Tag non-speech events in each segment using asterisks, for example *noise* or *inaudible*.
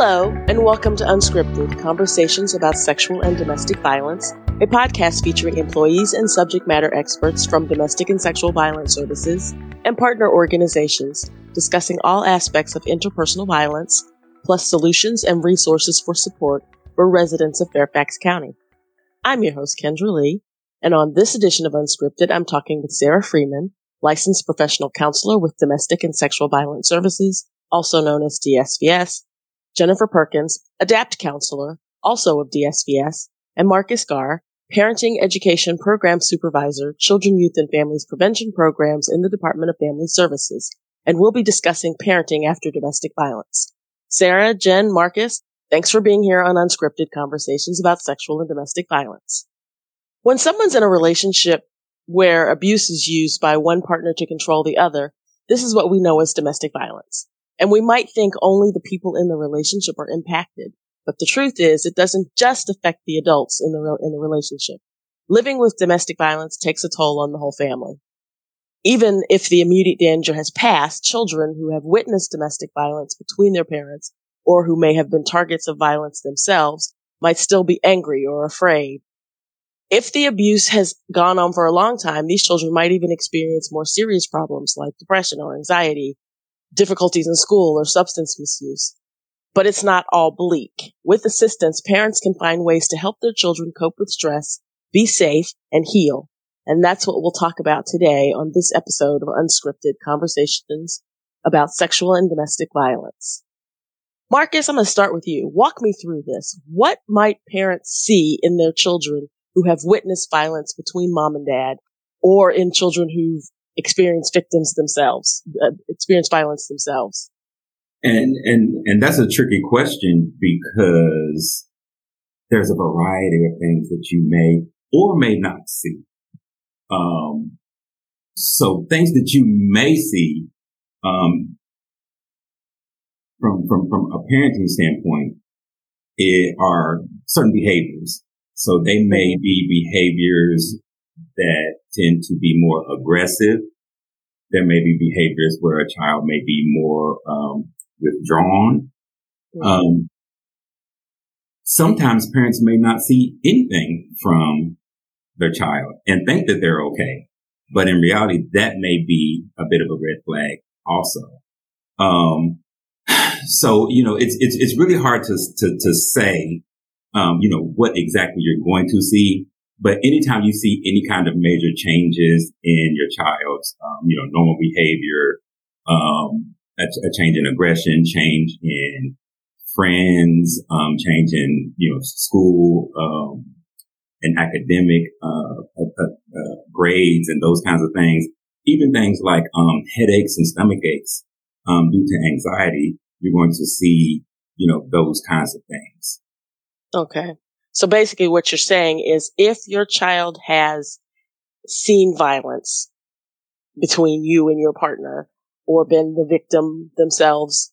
Hello, and welcome to Unscripted Conversations about Sexual and Domestic Violence, a podcast featuring employees and subject matter experts from domestic and sexual violence services and partner organizations discussing all aspects of interpersonal violence, plus solutions and resources for support for residents of Fairfax County. I'm your host, Kendra Lee, and on this edition of Unscripted, I'm talking with Sarah Freeman, licensed professional counselor with Domestic and Sexual Violence Services, also known as DSVS, Jennifer Perkins, ADAPT counselor, also of DSVS, and Marcus Garr, Parenting Education Program Supervisor, Children, Youth, and Families Prevention Programs in the Department of Family Services, and we'll be discussing parenting after domestic violence. Sarah, Jen, Marcus, thanks for being here on Unscripted Conversations about Sexual and Domestic Violence. When someone's in a relationship where abuse is used by one partner to control the other, this is what we know as domestic violence. And we might think only the people in the relationship are impacted. But the truth is it doesn't just affect the adults in the, re- in the relationship. Living with domestic violence takes a toll on the whole family. Even if the immediate danger has passed, children who have witnessed domestic violence between their parents or who may have been targets of violence themselves might still be angry or afraid. If the abuse has gone on for a long time, these children might even experience more serious problems like depression or anxiety difficulties in school or substance misuse. But it's not all bleak. With assistance, parents can find ways to help their children cope with stress, be safe, and heal. And that's what we'll talk about today on this episode of Unscripted Conversations about Sexual and Domestic Violence. Marcus, I'm going to start with you. Walk me through this. What might parents see in their children who have witnessed violence between mom and dad or in children who've experience victims themselves, uh, experience violence themselves? And, and, and that's a tricky question because there's a variety of things that you may or may not see. Um, so things that you may see, um, from, from, from a parenting standpoint, it are certain behaviors. So they may mm-hmm. be behaviors that tend to be more aggressive. There may be behaviors where a child may be more um, withdrawn. Um, sometimes parents may not see anything from their child and think that they're okay. But in reality, that may be a bit of a red flag also. Um, *sighs* so, you know, it's, it's, it's really hard to, to, to say, um, you know, what exactly you're going to see. But anytime you see any kind of major changes in your child's, um, you know, normal behavior, um, a, a, change in aggression, change in friends, um, change in, you know, school, um, and academic, uh, uh, uh, grades and those kinds of things, even things like, um, headaches and stomach aches, um, due to anxiety, you're going to see, you know, those kinds of things. Okay. So basically what you're saying is if your child has seen violence between you and your partner or been the victim themselves,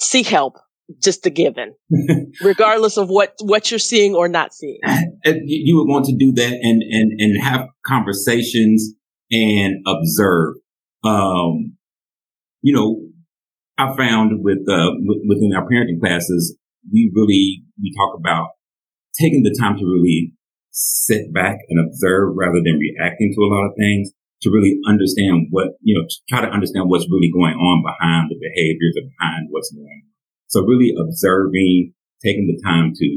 seek help. Just a given, *laughs* regardless of what, what you're seeing or not seeing. *laughs* You would want to do that and, and, and have conversations and observe. Um, you know, I found with, uh, within our parenting classes, we really, we talk about taking the time to really sit back and observe rather than reacting to a lot of things to really understand what, you know, try to understand what's really going on behind the behaviors or behind what's going on. So really observing, taking the time to,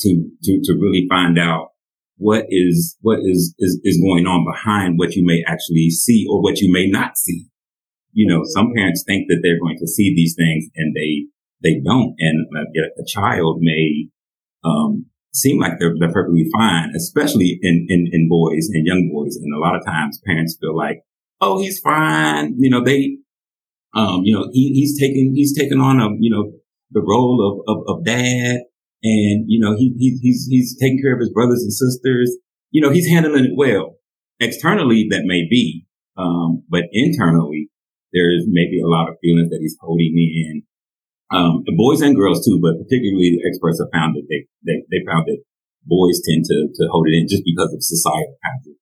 to, to, to really find out what is, what is, is, is going on behind what you may actually see or what you may not see. You know, some parents think that they're going to see these things and they, they don't. And uh, a, a child may um, seem like they're, they're perfectly fine, especially in, in, in boys and young boys. And a lot of times parents feel like, oh, he's fine. You know, they, um, you know, he, he's taking, he's taking on a, you know, the role of, of, of dad. And, you know, he, he, he's, he's taking care of his brothers and sisters. You know, he's handling it well. Externally, that may be. Um, but internally, there's maybe a lot of feelings that he's holding in um, boys and girls too, but particularly the experts have found that they, they, they found that boys tend to, to hold it in just because of societal kinds of,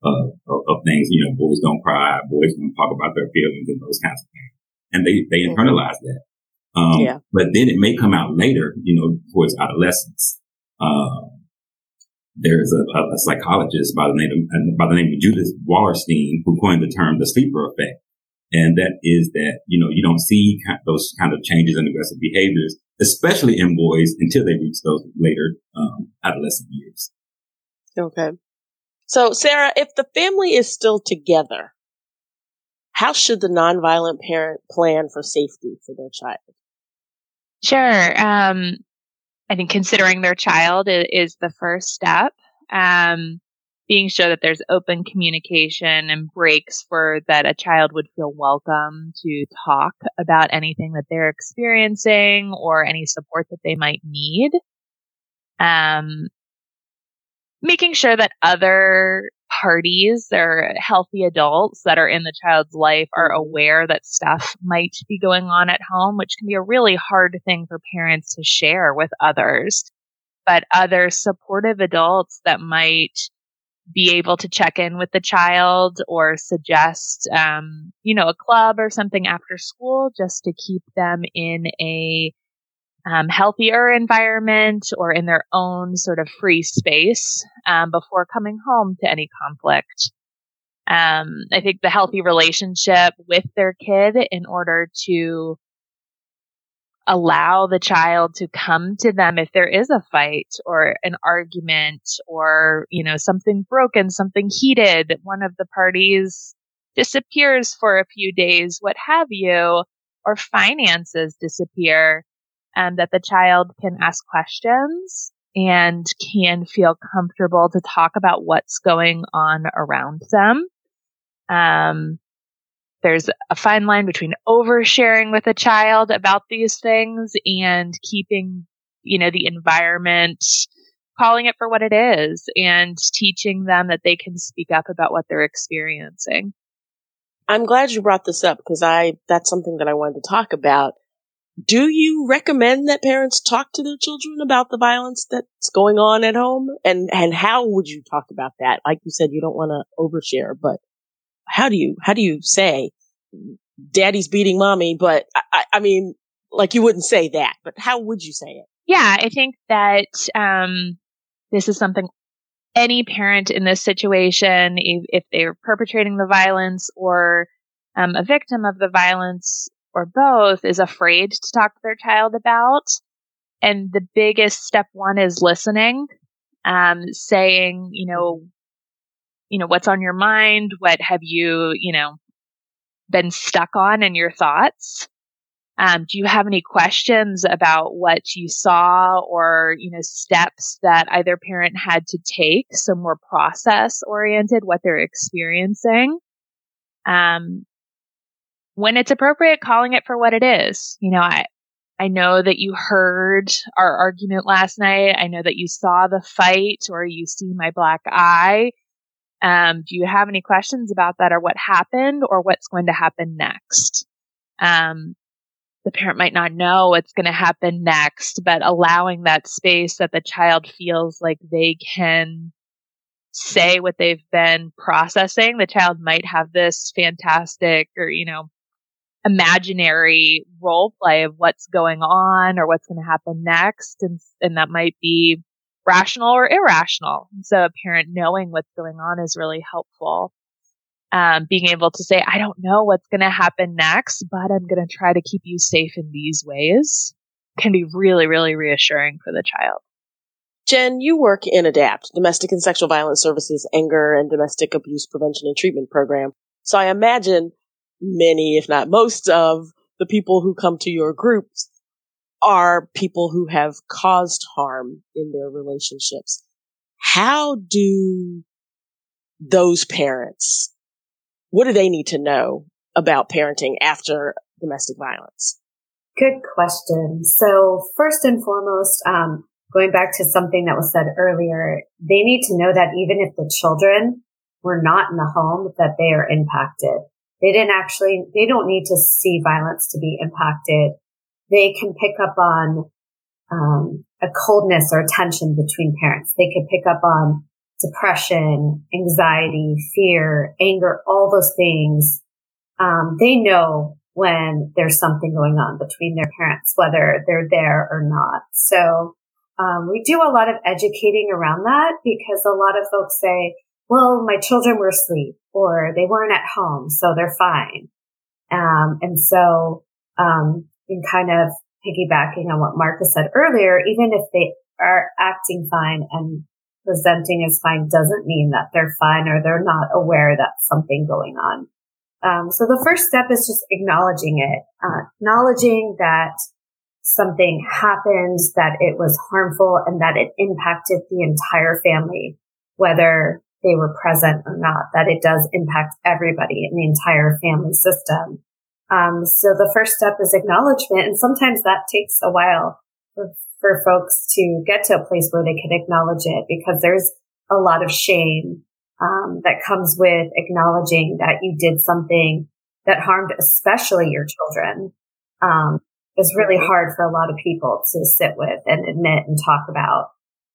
uh, of, of, things. You know, boys don't cry, boys don't talk about their feelings and those kinds of things. And they, they internalize that. Um, yeah. But then it may come out later, you know, towards adolescence. Uh, there's a, a, psychologist by the name of, by the name of Judith Wallerstein who coined the term the sleeper effect. And that is that, you know, you don't see those kind of changes in aggressive behaviors, especially in boys until they reach those later um, adolescent years. Okay. So, Sarah, if the family is still together, how should the nonviolent parent plan for safety for their child? Sure. Um, I think considering their child is, is the first step. Um, being sure that there's open communication and breaks for that a child would feel welcome to talk about anything that they're experiencing or any support that they might need. Um, making sure that other parties or healthy adults that are in the child's life are aware that stuff might be going on at home, which can be a really hard thing for parents to share with others. But other supportive adults that might be able to check in with the child or suggest, um, you know, a club or something after school just to keep them in a um, healthier environment or in their own sort of free space um, before coming home to any conflict. Um, I think the healthy relationship with their kid in order to allow the child to come to them if there is a fight or an argument or, you know, something broken, something heated, one of the parties disappears for a few days, what have you, or finances disappear um, that the child can ask questions and can feel comfortable to talk about what's going on around them. Um, there's a fine line between oversharing with a child about these things and keeping, you know, the environment, calling it for what it is and teaching them that they can speak up about what they're experiencing. I'm glad you brought this up because I, that's something that I wanted to talk about do you recommend that parents talk to their children about the violence that's going on at home? And, and how would you talk about that? Like you said, you don't want to overshare, but how do you, how do you say daddy's beating mommy? But I, I mean, like you wouldn't say that, but how would you say it? Yeah, I think that, um, this is something any parent in this situation, if, they're perpetrating the violence or um, a victim of the violence, or both is afraid to talk to their child about. And the biggest step one is listening, um, saying, you know, you know, what's on your mind? What have you, you know, been stuck on in your thoughts? Um, do you have any questions about what you saw or, you know, steps that either parent had to take? So more process oriented, what they're experiencing. Um, when it's appropriate, calling it for what it is. You know, I, I know that you heard our argument last night. I know that you saw the fight or you see my black eye. Um, do you have any questions about that or what happened or what's going to happen next? Um, the parent might not know what's going to happen next, but allowing that space that the child feels like they can say what they've been processing. The child might have this fantastic or, you know, imaginary role play of what's going on or what's going to happen next. And, and that might be rational or irrational. So a parent knowing what's going on is really helpful. Um, being able to say, I don't know what's going to happen next, but I'm going to try to keep you safe in these ways can be really, really reassuring for the child. Jen, you work in ADAPT, Domestic and Sexual Violence Services Anger and Domestic Abuse Prevention and Treatment Program. So I imagine many, if not most of the people who come to your groups are people who have caused harm in their relationships. How do those parents, what do they need to know about parenting after domestic violence? Good question. So first and foremost, um, going back to something that was said earlier, they need to know that even if the children were not in the home, that they are impacted. They didn't actually, they don't need to see violence to be impacted. They can pick up on um, a coldness or a tension between parents. They could pick up on depression, anxiety, fear, anger, all those things. Um, they know when there's something going on between their parents, whether they're there or not. So um, we do a lot of educating around that because a lot of folks say, well, my children were asleep or they weren't at home, so they're fine. Um, and so, um, in kind of piggybacking on what Marcus said earlier, even if they are acting fine and presenting as fine doesn't mean that they're fine or they're not aware that something going on. Um, so the first step is just acknowledging it, uh, acknowledging that something happened, that it was harmful and that it impacted the entire family, whether they were present or not, that it does impact everybody in the entire family system. Um, so the first step is acknowledgement. And sometimes that takes a while for, for folks to get to a place where they can acknowledge it because there's a lot of shame um, that comes with acknowledging that you did something that harmed especially your children um, is really hard for a lot of people to sit with and admit and talk about.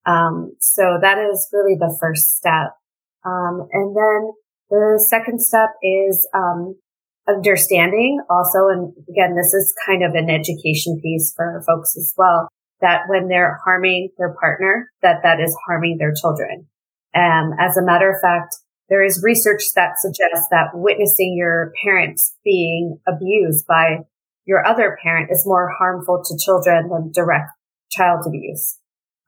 Um, so that is really the first step. Um, and then the second step is um, understanding also, and again, this is kind of an education piece for folks as well, that when they're harming their partner, that that is harming their children. And as a matter of fact, there is research that suggests that witnessing your parents being abused by your other parent is more harmful to children than direct child abuse.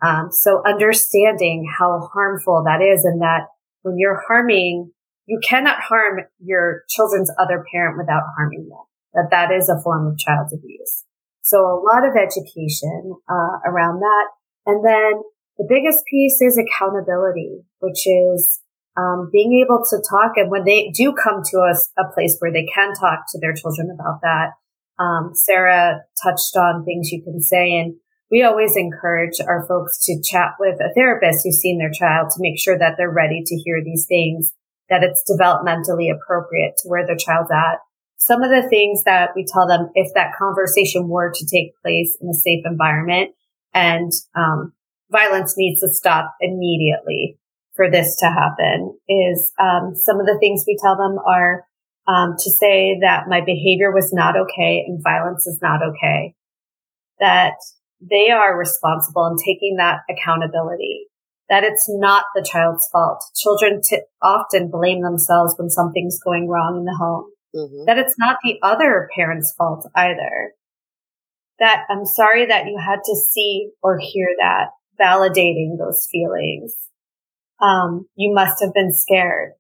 Um, so understanding how harmful that is and that when you're harming, you cannot harm your children's other parent without harming them. That that is a form of child abuse. So a lot of education uh, around that, and then the biggest piece is accountability, which is um, being able to talk. And when they do come to us, a place where they can talk to their children about that, um, Sarah touched on things you can say, and we always encourage our folks to chat with a therapist who's seen their child to make sure that they're ready to hear these things, that it's developmentally appropriate to where their child's at. Some of the things that we tell them, if that conversation were to take place in a safe environment and um, violence needs to stop immediately for this to happen, is um, some of the things we tell them are um, to say that my behavior was not okay and violence is not okay. That they are responsible in taking that accountability, that it's not the child's fault. Children t- often blame themselves when something's going wrong in the home, mm-hmm. that it's not the other parent's fault either. That I'm sorry that you had to see or hear that, validating those feelings. Um, you must have been scared.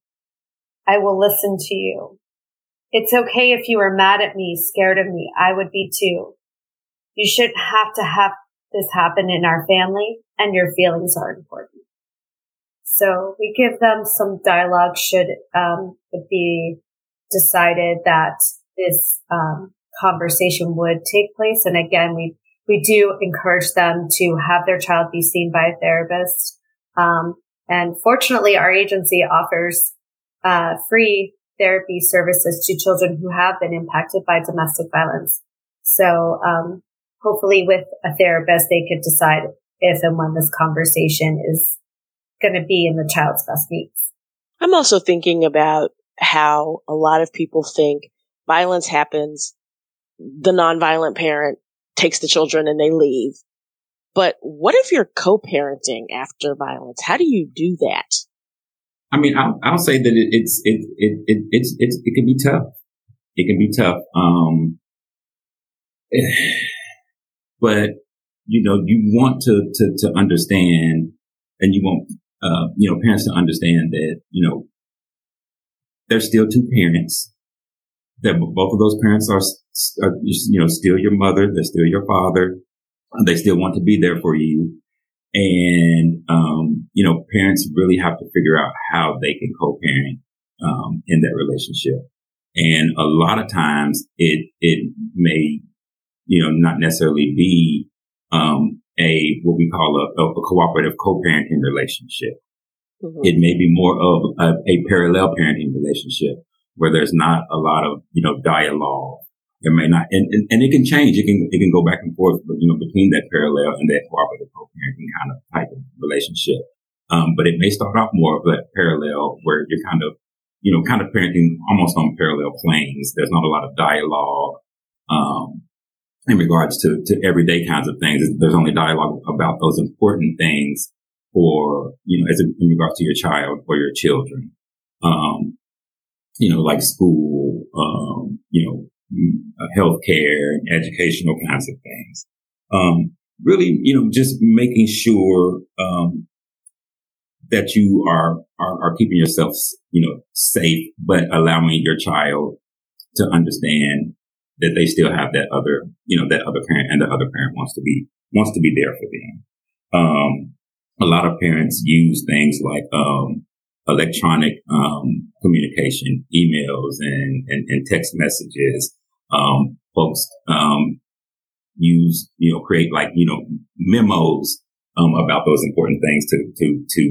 I will listen to you. It's okay if you were mad at me, scared of me. I would be too. You shouldn't have to have this happen in our family and your feelings are important. So we give them some dialogue should um, it be decided that this um, conversation would take place. And again, we we do encourage them to have their child be seen by a therapist. Um, and fortunately, our agency offers uh, free therapy services to children who have been impacted by domestic violence. So um, hopefully with a therapist, they could decide if and when this conversation is going to be in the child's best needs. I'm also thinking about how a lot of people think violence happens, the nonviolent parent takes the children and they leave. But what if you're co-parenting after violence? How do you do that? I mean, I'll, I'll say that it, it's, it, it, it, it's, it's, it can be tough. It can be tough. Um, *sighs* but you know, you want to, to, to understand and you want, uh, you know, parents to understand that, you know, there's still two parents that both of those parents are, are, you know, still your mother. They're still your father. They still want to be there for you. And, um, you know, parents really have to figure out how they can co-parent, um, in that relationship. And a lot of times it, it may you know, not necessarily be, um, a, what we call a, a cooperative co-parenting relationship. Mm-hmm. It may be more of a, a, parallel parenting relationship where there's not a lot of, you know, dialogue. There may not, and, and, and, it can change. It can, it can go back and forth, but you know, between that parallel and that cooperative co-parenting kind of type of relationship. Um, but it may start off more of a parallel where you're kind of you know, kind of parenting almost on parallel planes. There's not a lot of dialogue, um, in regards to, to everyday kinds of things. There's only dialogue about those important things for, you know, as in, regards to your child or your children. Um, you know, like school, um, you know, uh, healthcare educational kinds of things. Um, really, you know, just making sure, um, that you are, are, are keeping yourself, you know, safe, but allowing your child to understand that they still have that other, you know, that other parent and the other parent wants to be, wants to be there for them. Um, a lot of parents use things like, um, electronic, um, communication, emails and, and, and text messages. Um, folks, um, use, you know, create like, you know, memos, um, about those important things to, to, to,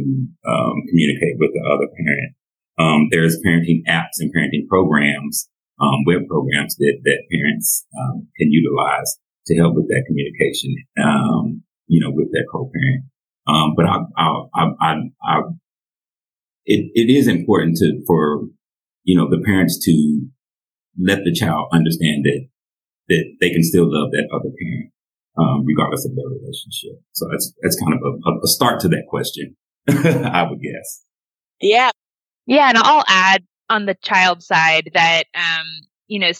um, communicate with the other parent. Um, there's parenting apps and parenting programs um, web programs that, that parents um, can utilize to help with that communication, um, you know, with that co-parent. Um, but I, I, I, I, it, it is important to, for, you know, the parents to let the child understand that, that they can still love that other parent, um, regardless of their relationship. So that's, that's kind of a, a start to that question, *laughs* I would guess. Yeah. Yeah. And I'll add on the child side that, um, you know,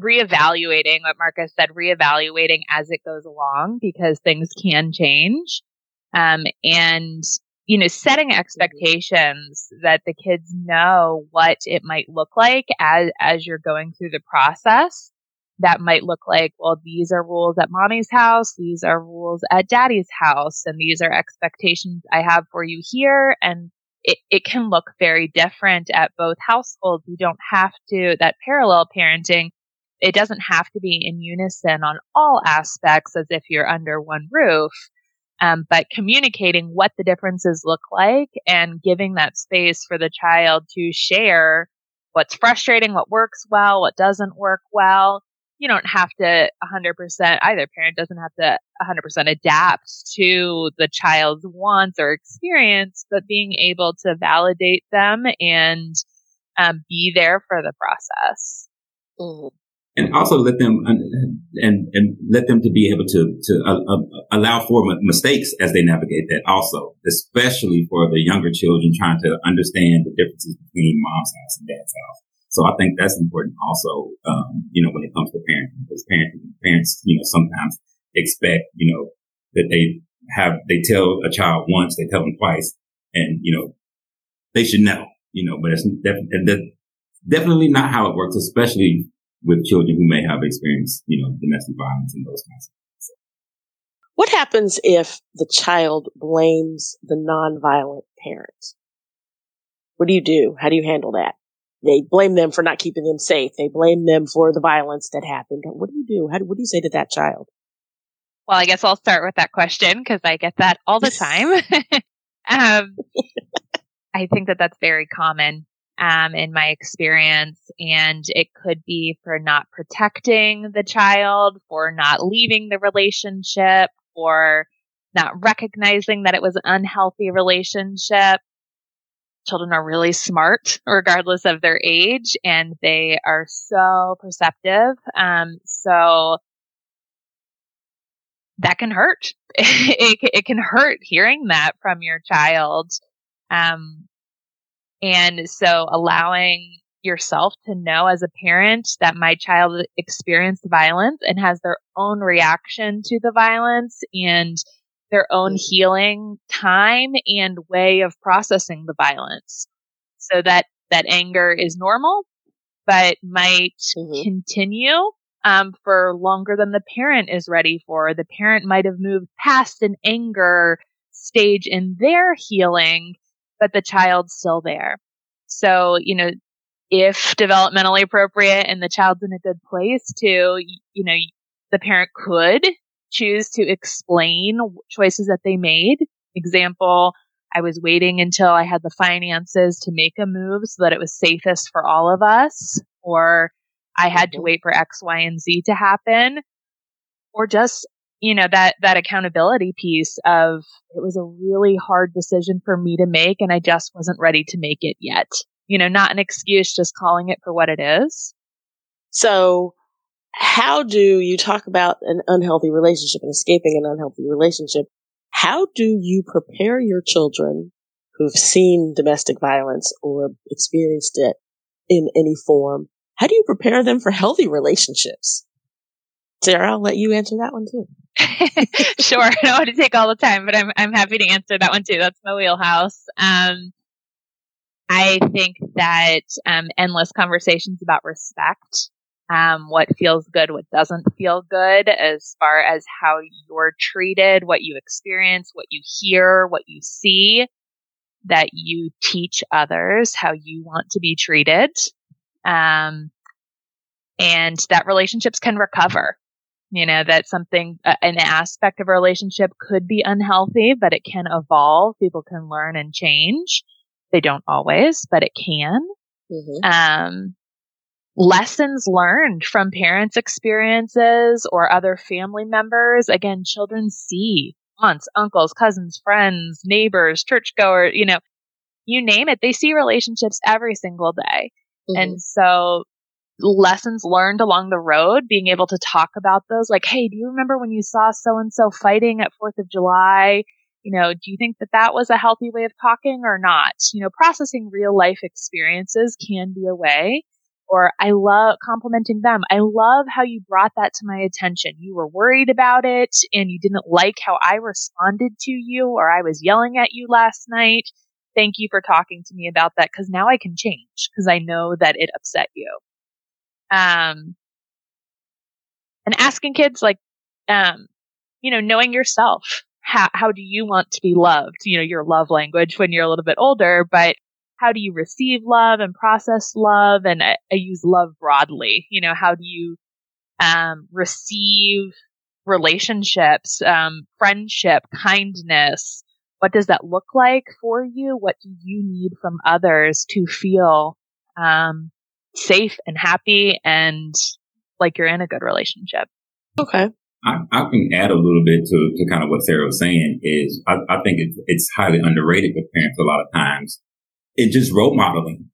reevaluating what Marcus said, reevaluating as it goes along because things can change. Um, and, you know, setting expectations that the kids know what it might look like as, as you're going through the process. That might look like, well, these are rules at mommy's house. These are rules at daddy's house. And these are expectations I have for you here. And it, it can look very different at both households. You don't have to, that parallel parenting, it doesn't have to be in unison on all aspects as if you're under one roof. Um, but communicating what the differences look like and giving that space for the child to share what's frustrating, what works well, what doesn't work well, you don't have to 100% either parent doesn't have to 100% adapt to the child's wants or experience but being able to validate them and um, be there for the process mm. and also let them and and let them to be able to to uh, uh, allow for mistakes as they navigate that also especially for the younger children trying to understand the differences between mom's house and dad's house so I think that's important also, um, you know, when it comes to parenting, because parenting, parents, you know, sometimes expect, you know, that they have, they tell a child once, they tell them twice, and, you know, they should know, you know, but it's def- definitely not how it works, especially with children who may have experienced, you know, domestic violence and those kinds of things. What happens if the child blames the nonviolent parent? What do you do? How do you handle that? They blame them for not keeping them safe. They blame them for the violence that happened. What do you do? How do, what do you say to that child? Well, I guess I'll start with that question because I get that all the time. *laughs* *laughs* um, I think that that's very common um, in my experience, and it could be for not protecting the child, for not leaving the relationship, for not recognizing that it was an unhealthy relationship children are really smart regardless of their age and they are so perceptive. Um, so that can hurt. *laughs* it, it can hurt hearing that from your child. Um, and so allowing yourself to know as a parent that my child experienced violence and has their own reaction to the violence and their own healing time and way of processing the violence. So that that anger is normal but might mm-hmm. continue um, for longer than the parent is ready for. The parent might have moved past an anger stage in their healing but the child's still there. So you know if developmentally appropriate and the child's in a good place to you know the parent could choose to explain choices that they made. Example, I was waiting until I had the finances to make a move so that it was safest for all of us, or I had to mm-hmm. wait for X, Y, and Z to happen, or just, you know, that, that accountability piece of it was a really hard decision for me to make and I just wasn't ready to make it yet. You know, not an excuse, just calling it for what it is. So, how do you talk about an unhealthy relationship and escaping an unhealthy relationship? How do you prepare your children who've seen domestic violence or experienced it in any form? How do you prepare them for healthy relationships? Sarah, I'll let you answer that one too. *laughs* sure. I don't want to take all the time, but I'm I'm happy to answer that one too. That's my wheelhouse. Um, I think that um, endless conversations about respect, um, what feels good, what doesn't feel good, as far as how you're treated, what you experience, what you hear, what you see, that you teach others how you want to be treated, um, and that relationships can recover. You know, that something, uh, an aspect of a relationship could be unhealthy, but it can evolve. People can learn and change. They don't always, but it can. Mm-hmm. Um, lessons learned from parents' experiences or other family members. Again, children see aunts, uncles, cousins, friends, neighbors, churchgoers, you know, you name it. They see relationships every single day. Mm-hmm. And so lessons learned along the road, being able to talk about those, like, hey, do you remember when you saw so and so fighting at 4th of July? You know, do you think that that was a healthy way of talking or not? You know, processing real life experiences can be a way. Or I love complimenting them. I love how you brought that to my attention. You were worried about it and you didn't like how I responded to you or I was yelling at you last night. Thank you for talking to me about that because now I can change because I know that it upset you. Um, and asking kids like, um, you know, knowing yourself. How, how do you want to be loved? You know, your love language when you're a little bit older, but how do you receive love and process love? And I, I use love broadly. You know, how do you, um, receive relationships, um, friendship, kindness? What does that look like for you? What do you need from others to feel, um, safe and happy and like you're in a good relationship. Okay. I, I can add a little bit to, to kind of what Sarah was saying is I, I think it's, it's highly underrated with parents a lot of times. It's just role modeling.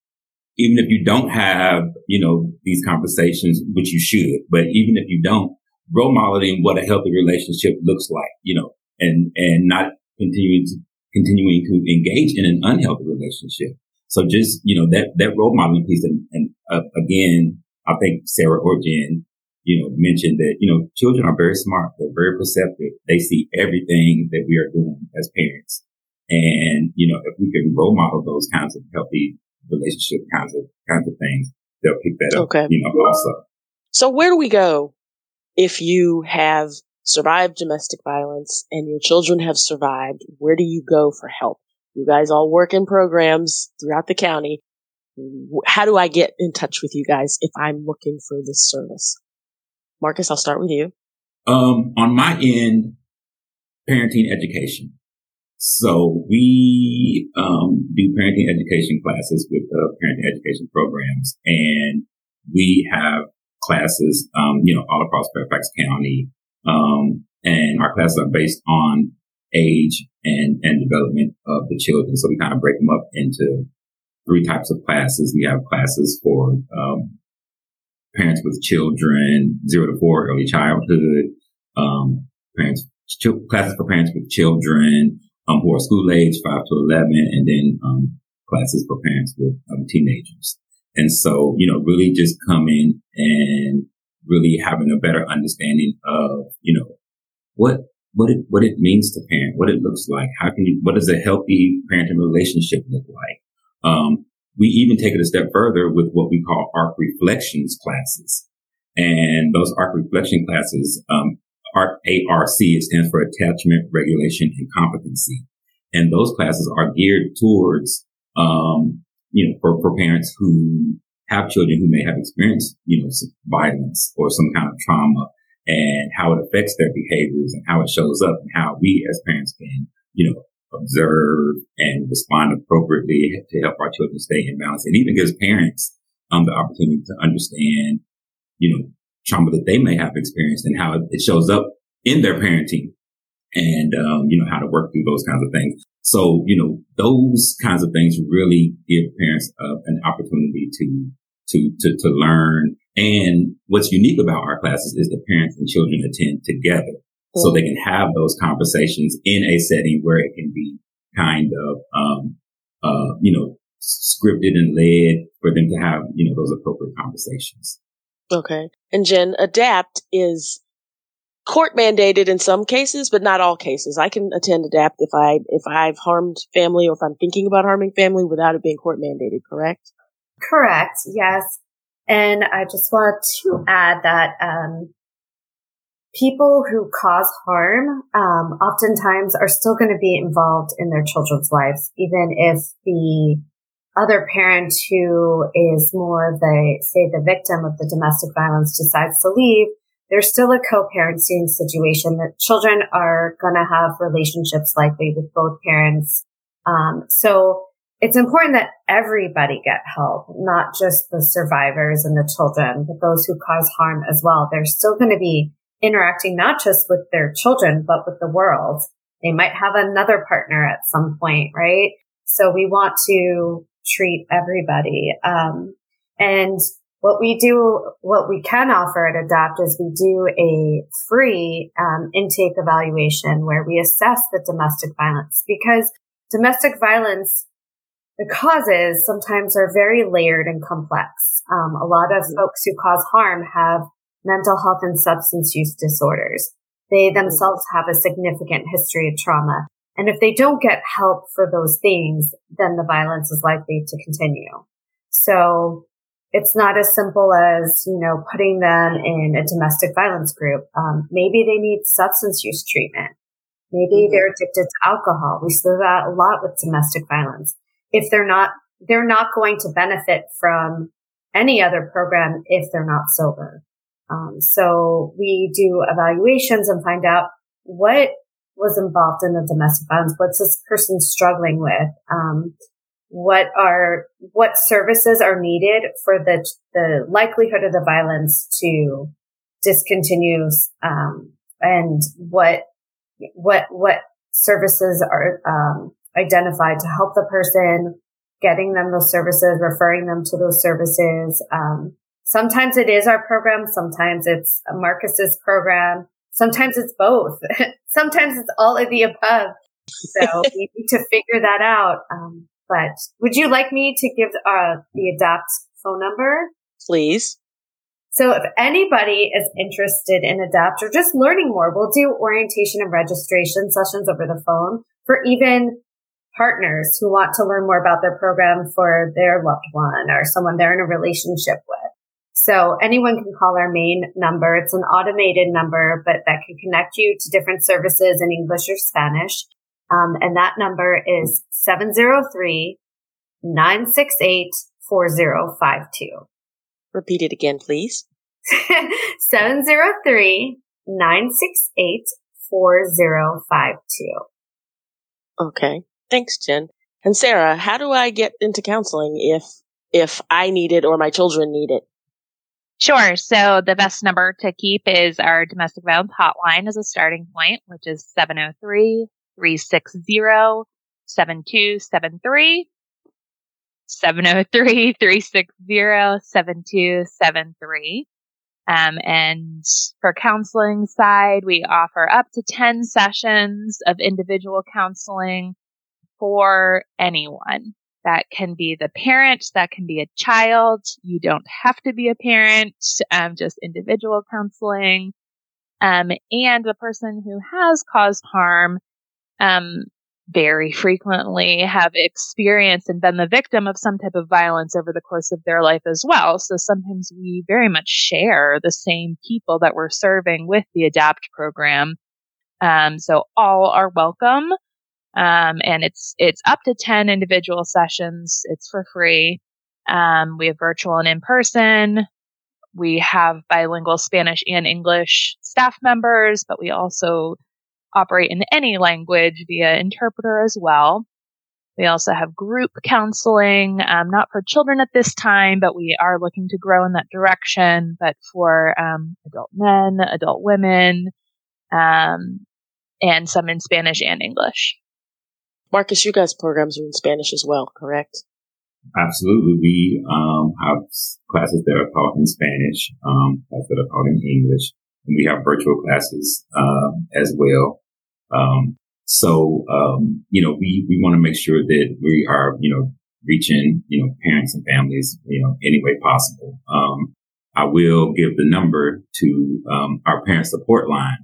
Even if you don't have, you know, these conversations, which you should, but even if you don't, role modeling what a healthy relationship looks like, you know, and, and not continuing to, continuing to engage in an unhealthy relationship. So just, you know, that, that role modeling piece and, and uh, again, I think Sarah or Jen, you know, mentioned that, you know, children are very smart. They're very perceptive. They see everything that we are doing as parents. And, you know, if we can role model those kinds of healthy relationship kinds of, kinds of things, they'll pick that up, okay. you know, also. So where do we go if you have survived domestic violence and your children have survived? Where do you go for help? You guys all work in programs throughout the county. How do I get in touch with you guys if I'm looking for this service? Marcus, I'll start with you. Um, on my end, parenting education. So we um, do parenting education classes with uh, parenting education programs, and we have classes, um, you know, all across Fairfax County. Um, and our classes are based on age and, and development of the children. So we kind of break them up into three types of classes. We have classes for, um, parents with children, zero to four, early childhood, um, parents, ch- classes for parents with children, um, who are school age, five to 11, and then, um, classes for parents with um, teenagers. And so, you know, really just coming and really having a better understanding of, you know, what what it, what it means to parent, what it looks like. How can you, what does a healthy parenting relationship look like? Um, we even take it a step further with what we call ARC reflections classes. And those ARC reflection classes, um, ARC, it stands for attachment, regulation, and competency. And those classes are geared towards, um, you know, for, for parents who have children who may have experienced, you know, violence or some kind of trauma and how it affects their behaviors and how it shows up and how we as parents can, you know, observe and respond appropriately to help our children stay in balance. and even gives parents um, the opportunity to understand, you know, trauma that they may have experienced and how it shows up in their parenting and, um, you know, how to work through those kinds of things. So, you know, those kinds of things really give parents uh, an opportunity to, to, to, to learn. And what's unique about our classes is the parents and children attend together. So they can have those conversations in a setting where it can be kind of, um, uh, you know, scripted and led for them to have, you know, those appropriate conversations. Okay. And Jen, ADAPT is court mandated in some cases, but not all cases. I can attend ADAPT if I if I've harmed family or if I'm thinking about harming family without it being court mandated, correct? Correct. Yes. And I just want to add that um, people who cause harm um, oftentimes are still going to be involved in their children's lives, even if the other parent who is more the, say, the victim of the domestic violence decides to leave, there's still a co-parenting situation that children are going to have relationships likely with both parents. Um, so it's important that everybody get help, not just the survivors and the children, but those who cause harm as well. They're still going to be interacting not just with their children, but with the world. They might have another partner at some point, right? So we want to treat everybody. Um, and what we do, what we can offer at ADAPT is we do a free um, intake evaluation where we assess the domestic violence because domestic violence, the causes sometimes are very layered and complex. Um, a lot of folks who cause harm have mental health and substance use disorders. They themselves have a significant history of trauma. And if they don't get help for those things, then the violence is likely to continue. So it's not as simple as, you know, putting them in a domestic violence group. Um, maybe they need substance use treatment. Maybe mm-hmm. they're addicted to alcohol. We see that a lot with domestic violence. If they're not, they're not going to benefit from any other program if they're not sober. Um, so we do evaluations and find out what was involved in the domestic violence. What's this person struggling with? Um, what are what services are needed for the the likelihood of the violence to discontinue, um, and what what what services are um, identified to help the person, getting them those services, referring them to those services. Um, sometimes it is our program, sometimes it's Marcus's program. Sometimes it's both. *laughs* Sometimes it's all of the above. So *laughs* we need to figure that out. Um, but would you like me to give uh, the Adapt phone number? Please. So if anybody is interested in Adapt or just learning more, we'll do orientation and registration sessions over the phone for even partners who want to learn more about their program for their loved one or someone they're in a relationship with. So anyone can call our main number. It's an automated number, but that can connect you to different services in English or Spanish. Um, and that number is 703 968 4052. Repeat it again, please. *laughs* 703 968 4052. Okay. Thanks, Jen. And Sarah, how do I get into counseling if if I need it or my children need it? Sure. So the best number to keep is our domestic violence hotline as a starting point, which is 703 360 7273. 703 360 7273. Um, and for counseling side, we offer up to 10 sessions of individual counseling for anyone. That can be the parent. That can be a child. You don't have to be a parent. Um, just individual counseling. Um, and the person who has caused harm, um, very frequently have experienced and been the victim of some type of violence over the course of their life as well. So sometimes we very much share the same people that we're serving with the ADAPT program. Um, so all are welcome. Um, and it's, it's up to 10 individual sessions. It's for free. Um, we have virtual and in person. We have bilingual Spanish and English staff members, but we also operate in any language via interpreter as well. We also have group counseling, um, not for children at this time, but we are looking to grow in that direction, but for um, adult men, adult women, um, and some in Spanish and English. Marcus, you guys' programs are in Spanish as well, correct? Absolutely. We um, have classes that are taught in Spanish, um, classes that are taught in English, and we have virtual classes uh, as well. Um, so, um, you know, we, we want to make sure that we are, you know, reaching, you know, parents and families, you know, any way possible. Um, I will give the number to um, our parent support line,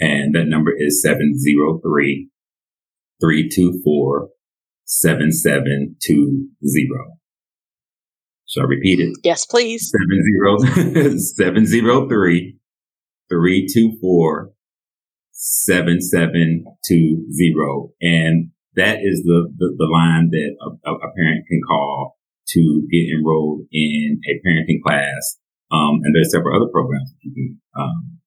and that number is 703 324 7720. Shall I repeat it? Yes, please. 703 *laughs* 324 7720. And that is the, the, the line that a, a, parent can call to get enrolled in a parenting class. Um, and there's several other programs that you can, um,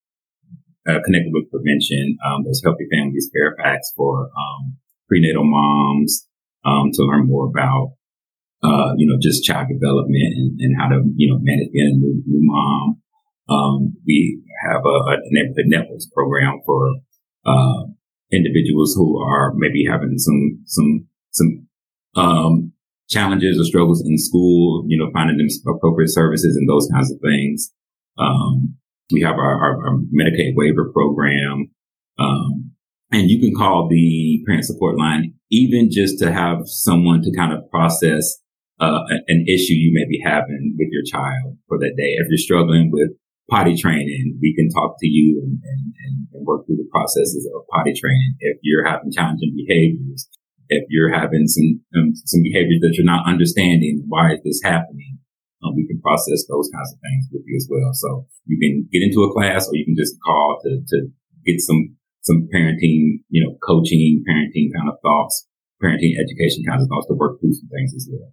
uh, connected with prevention. Um, there's Healthy Families Fairfax for, um, prenatal moms, um, to learn more about, uh, you know, just child development and, and how to, you know, manage being a new, new mom. Um, we have a, a neighborhood networks program for, uh, individuals who are maybe having some, some, some, um, challenges or struggles in school, you know, finding them appropriate services and those kinds of things. Um, we have our, our, our Medicaid waiver program. Um, and you can call the parent support line even just to have someone to kind of process uh, an issue you may be having with your child for that day. If you're struggling with potty training, we can talk to you and, and, and work through the processes of potty training. If you're having challenging behaviors, if you're having some um, some behaviors that you're not understanding, why is this happening? Um, we can process those kinds of things with you as well. So you can get into a class, or you can just call to to get some some parenting, you know, coaching, parenting kind of thoughts, parenting education kind of thoughts to work through some things as well.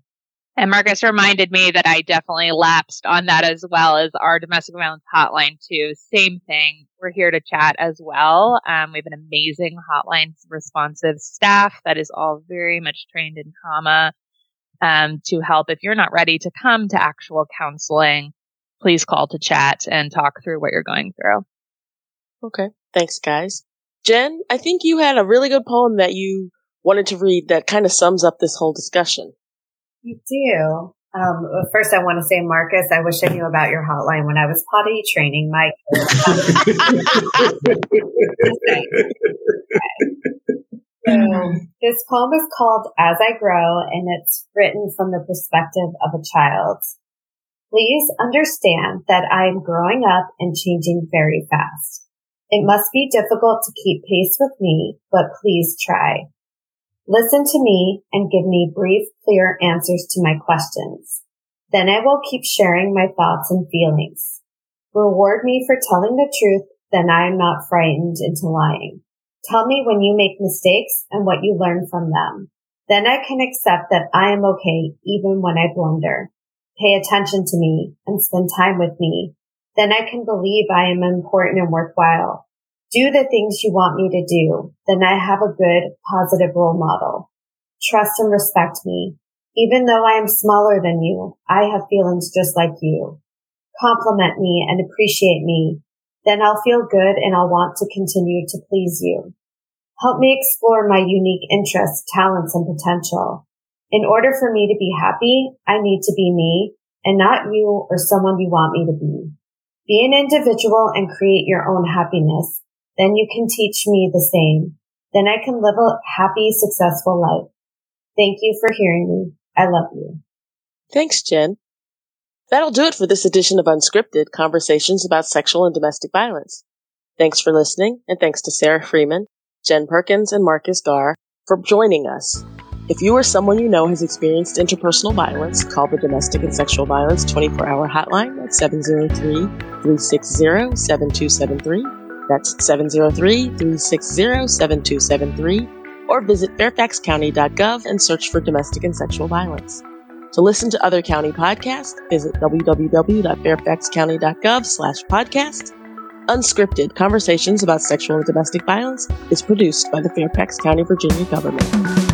And Marcus reminded me that I definitely lapsed on that as well as our domestic violence hotline too. Same thing. We're here to chat as well. Um, we have an amazing hotline responsive staff that is all very much trained in trauma um, to help. If you're not ready to come to actual counseling, please call to chat and talk through what you're going through. Okay. Thanks, guys. Jen, I think you had a really good poem that you wanted to read that kind of sums up this whole discussion. You do. Um, first, I want to say, Marcus, I wish I knew about your hotline when I was potty training my kids. so, *laughs* this poem is called As I Grow, and it's written from the perspective of a child. Please understand that I am growing up and changing very fast. It must be difficult to keep pace with me, but please try. Listen to me and give me brief, clear answers to my questions. Then I will keep sharing my thoughts and feelings. Reward me for telling the truth, then I am not frightened into lying. Tell me when you make mistakes and what you learn from them. Then I can accept that I am okay even when I blunder. Pay attention to me and spend time with me. Then I can believe I am important and worthwhile do the things you want me to do, then I have a good, positive role model. Trust and respect me. Even though I am smaller than you, I have feelings just like you. Compliment me and appreciate me. Then I'll feel good and I'll want to continue to please you. Help me explore my unique interests, talents, and potential. In order for me to be happy, I need to be me and not you or someone you want me to be. Be an individual and create your own happiness then you can teach me the same. Then I can live a happy, successful life. Thank you for hearing me. I love you. Thanks, Jen. That'll do it for this edition of Unscripted Conversations about Sexual and Domestic Violence. Thanks for listening, and thanks to Sarah Freeman, Jen Perkins, and Marcus Garr for joining us. If you or someone you know has experienced interpersonal violence, call the Domestic and Sexual Violence 24 hour hotline at 703 360 7273 that's 703-360-7273 or visit fairfaxcounty.gov and search for domestic and sexual violence. To listen to other county podcasts, visit www.fairfaxcounty.gov slash podcast. Unscripted Conversations about Sexual and Domestic Violence is produced by the Fairfax County, Virginia government.